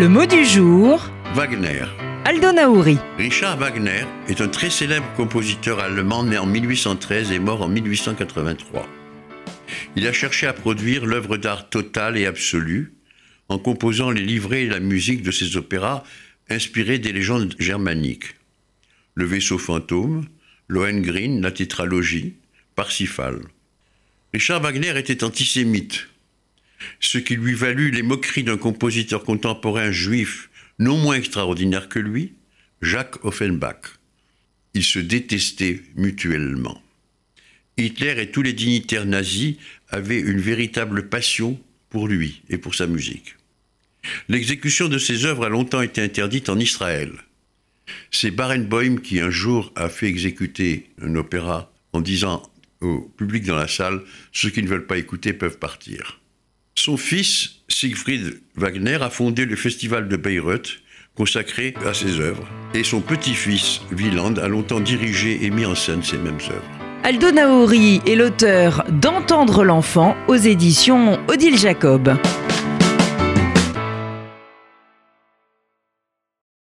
Le mot du jour, Wagner. Aldo Naouri. Richard Wagner est un très célèbre compositeur allemand né en 1813 et mort en 1883. Il a cherché à produire l'œuvre d'art totale et absolue en composant les livrets et la musique de ses opéras inspirés des légendes germaniques. Le vaisseau fantôme, Lohengrin, la tétralogie, Parsifal. Richard Wagner était antisémite, ce qui lui valut les moqueries d'un compositeur contemporain juif non moins extraordinaire que lui, Jacques Offenbach. Ils se détestaient mutuellement. Hitler et tous les dignitaires nazis avaient une véritable passion pour lui et pour sa musique. L'exécution de ses œuvres a longtemps été interdite en Israël. C'est Barenboim qui un jour a fait exécuter un opéra en disant au public dans la salle Ceux qui ne veulent pas écouter peuvent partir. Son fils, Siegfried Wagner, a fondé le festival de Bayreuth, consacré à ses œuvres, et son petit-fils, Wieland, a longtemps dirigé et mis en scène ces mêmes œuvres. Aldo Naouri est l'auteur d'Entendre l'enfant aux éditions Odile Jacob.